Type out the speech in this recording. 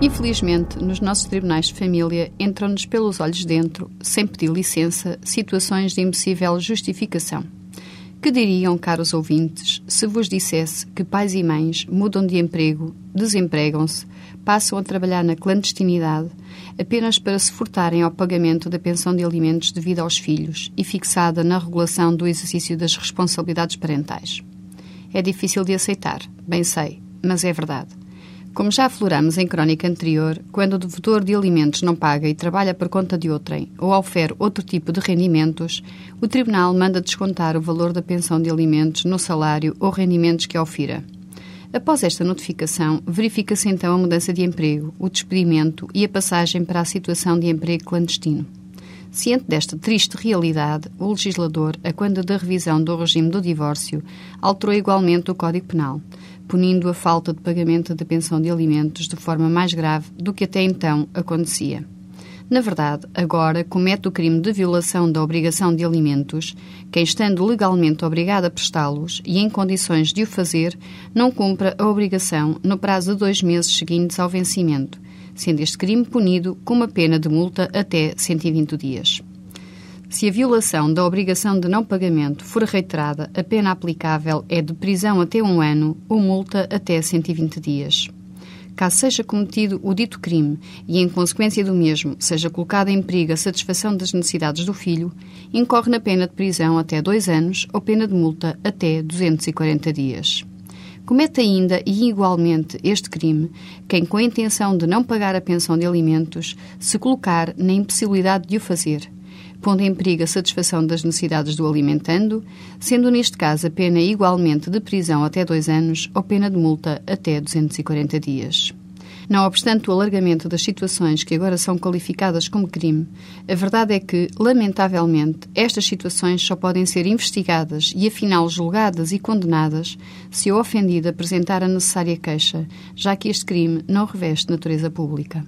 Infelizmente, nos nossos tribunais de família entram-nos pelos olhos dentro, sem pedir licença, situações de impossível justificação. Que diriam, caros ouvintes, se vos dissesse que pais e mães mudam de emprego, desempregam-se, passam a trabalhar na clandestinidade apenas para se furtarem ao pagamento da pensão de alimentos devida aos filhos e fixada na regulação do exercício das responsabilidades parentais? É difícil de aceitar, bem sei, mas é verdade. Como já afloramos em crónica anterior, quando o devedor de alimentos não paga e trabalha por conta de outrem ou ofere outro tipo de rendimentos, o Tribunal manda descontar o valor da pensão de alimentos no salário ou rendimentos que ofira. Após esta notificação, verifica-se então a mudança de emprego, o despedimento e a passagem para a situação de emprego clandestino. Ciente desta triste realidade, o legislador, a quando da revisão do regime do divórcio, alterou igualmente o Código Penal, punindo a falta de pagamento da pensão de alimentos de forma mais grave do que até então acontecia. Na verdade, agora comete o crime de violação da obrigação de alimentos quem, estando legalmente obrigado a prestá-los e em condições de o fazer, não cumpra a obrigação no prazo de dois meses seguintes ao vencimento, sendo este crime punido com uma pena de multa até 120 dias. Se a violação da obrigação de não pagamento for reiterada, a pena aplicável é de prisão até um ano ou multa até 120 dias. Caso seja cometido o dito crime e, em consequência do mesmo, seja colocada em perigo a satisfação das necessidades do filho, incorre na pena de prisão até dois anos ou pena de multa até 240 dias. Comete ainda e igualmente este crime quem, com a intenção de não pagar a pensão de alimentos, se colocar na impossibilidade de o fazer, pondo em perigo a satisfação das necessidades do alimentando, sendo neste caso a pena igualmente de prisão até dois anos ou pena de multa até 240 dias. Não obstante o alargamento das situações que agora são qualificadas como crime, a verdade é que, lamentavelmente, estas situações só podem ser investigadas e, afinal, julgadas e condenadas se o ofendido apresentar a necessária queixa, já que este crime não reveste natureza pública.